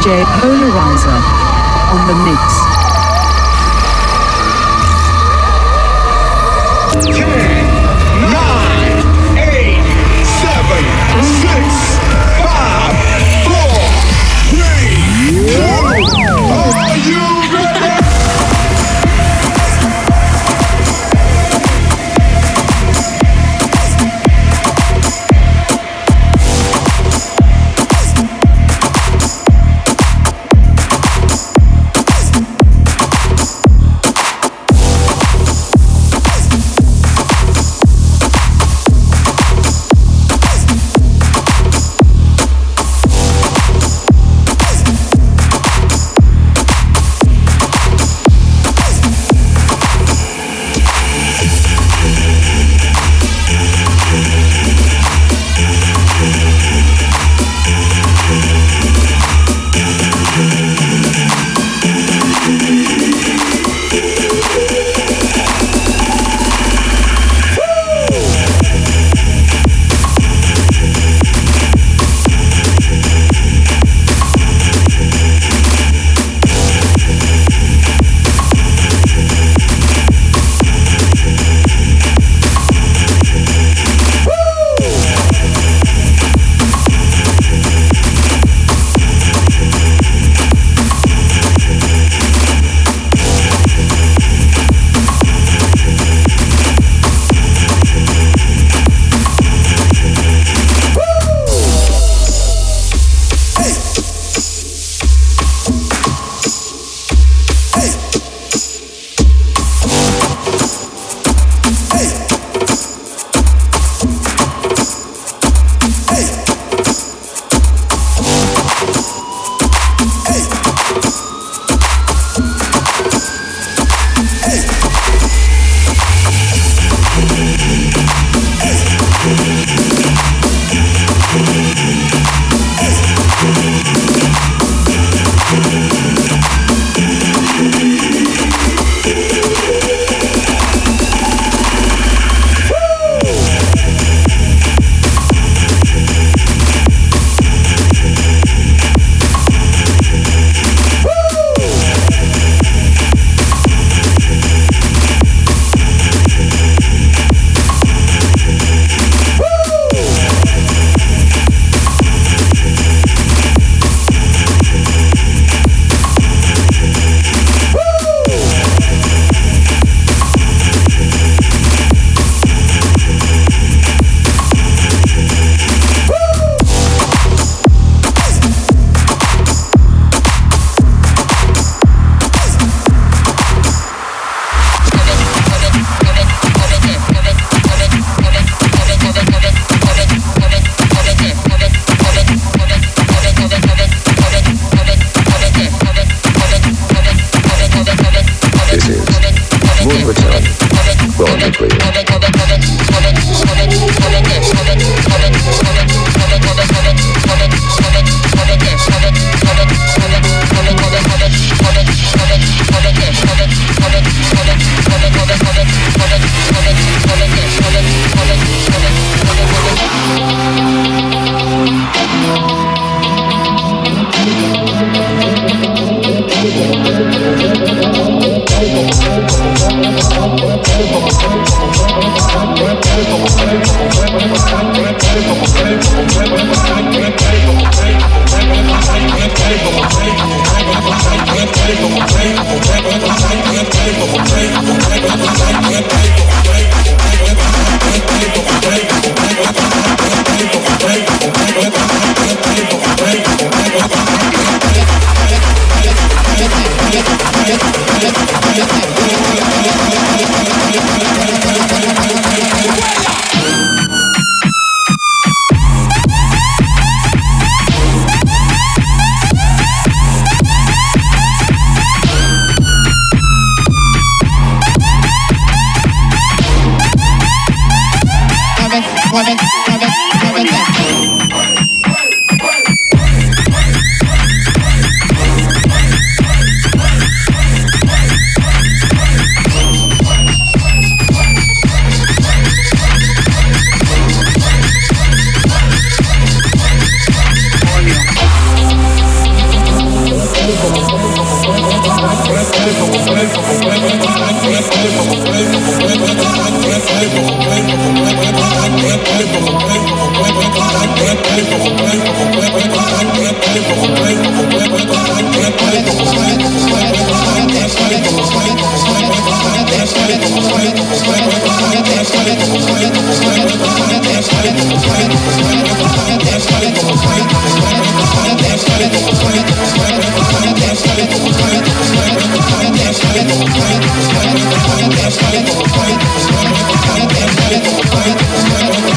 DJ Polarizer on the mix.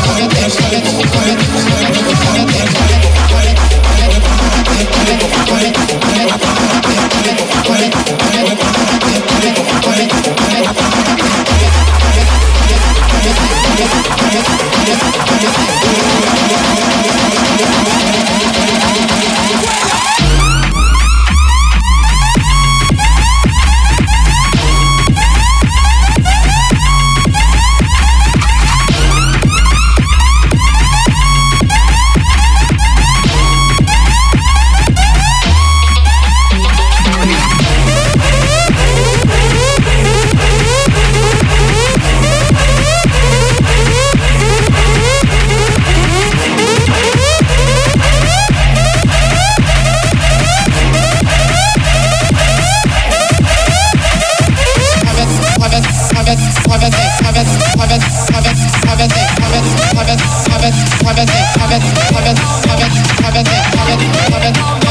Thank you. avec, avec, avec, avec, avec, avec, avec, avec,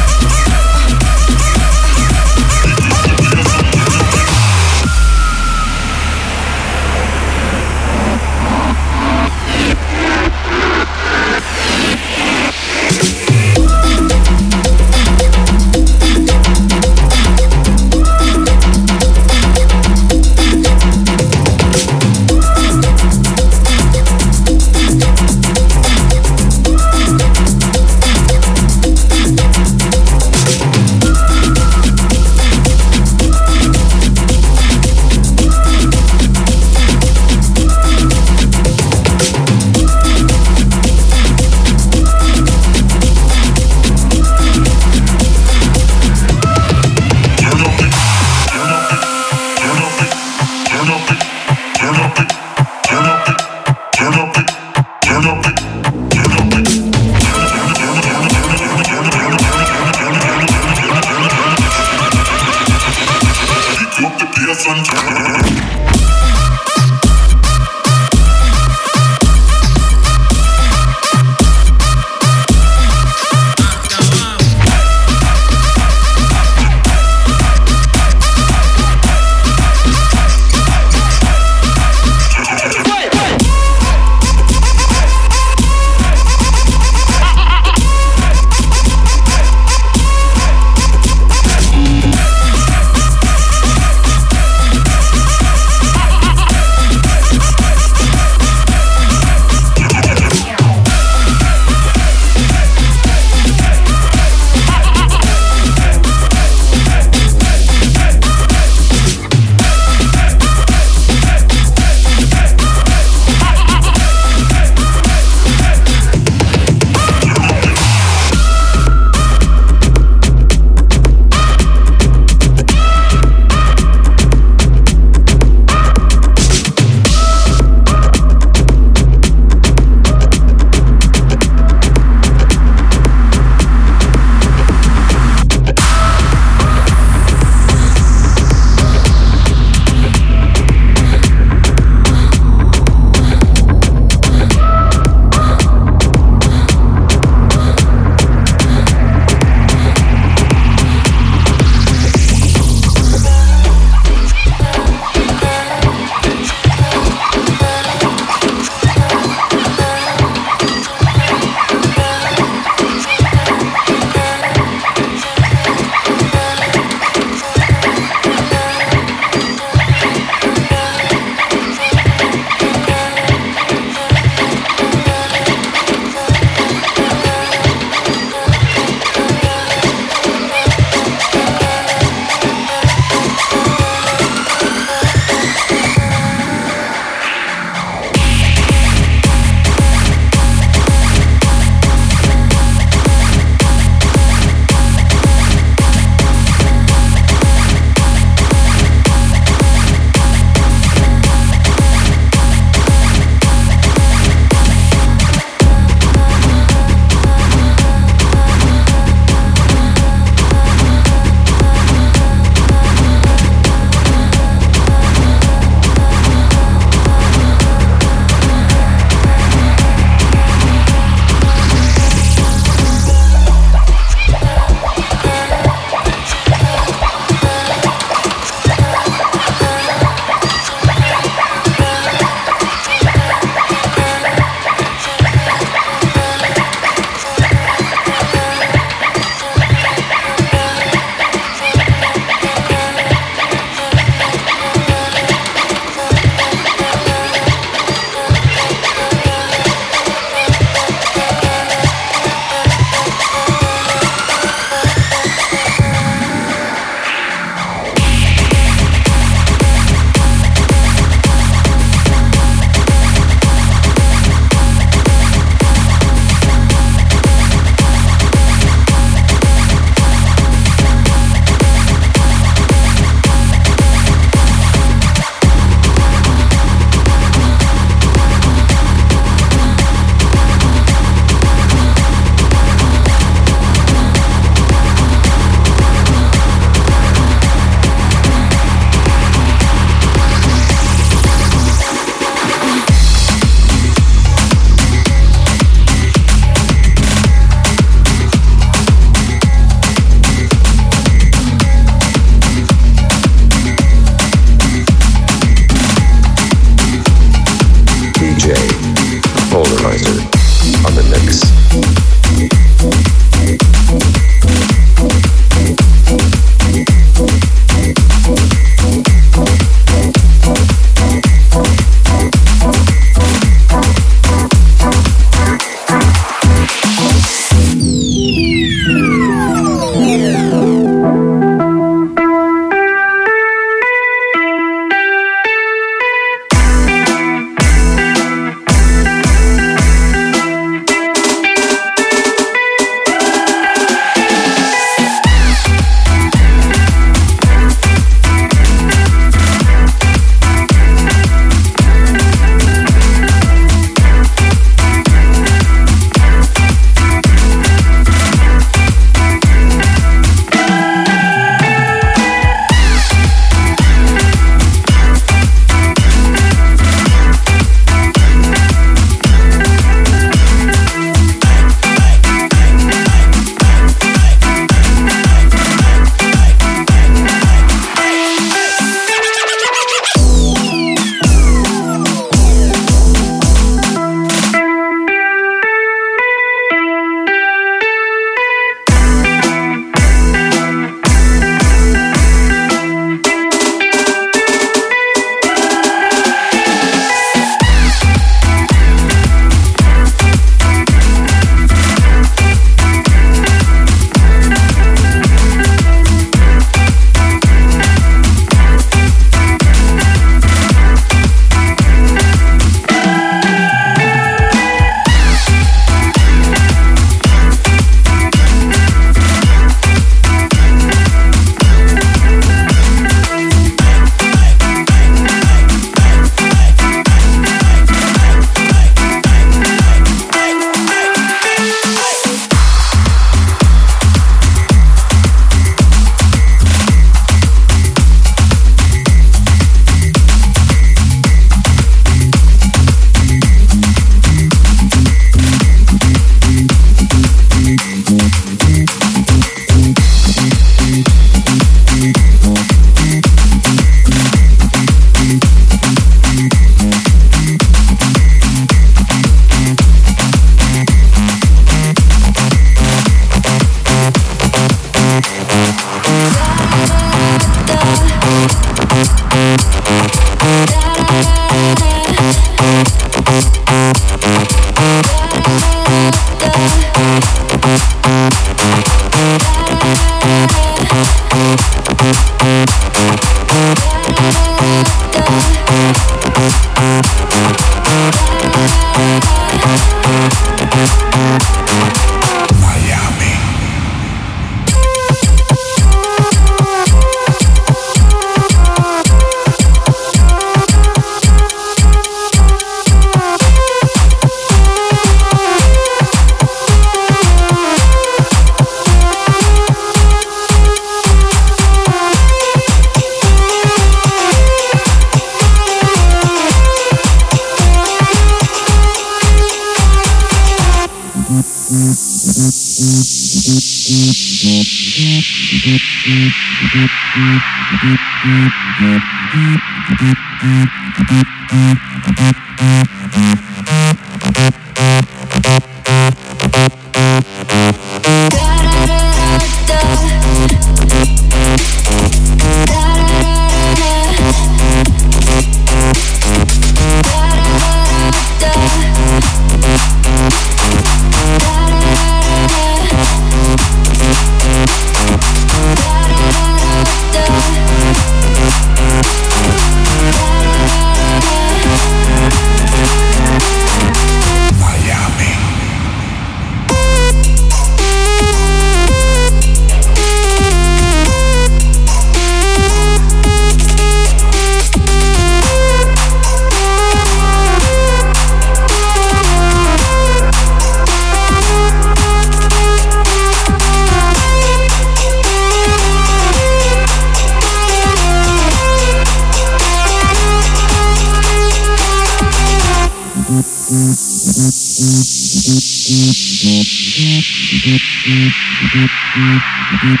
Thank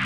you.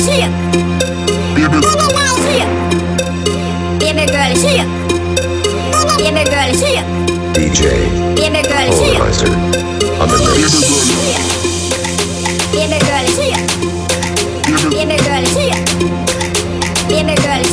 suya. Baby girl girl girl girl. DJ. Girl On the mix. Girl is suya. Baby girl is girl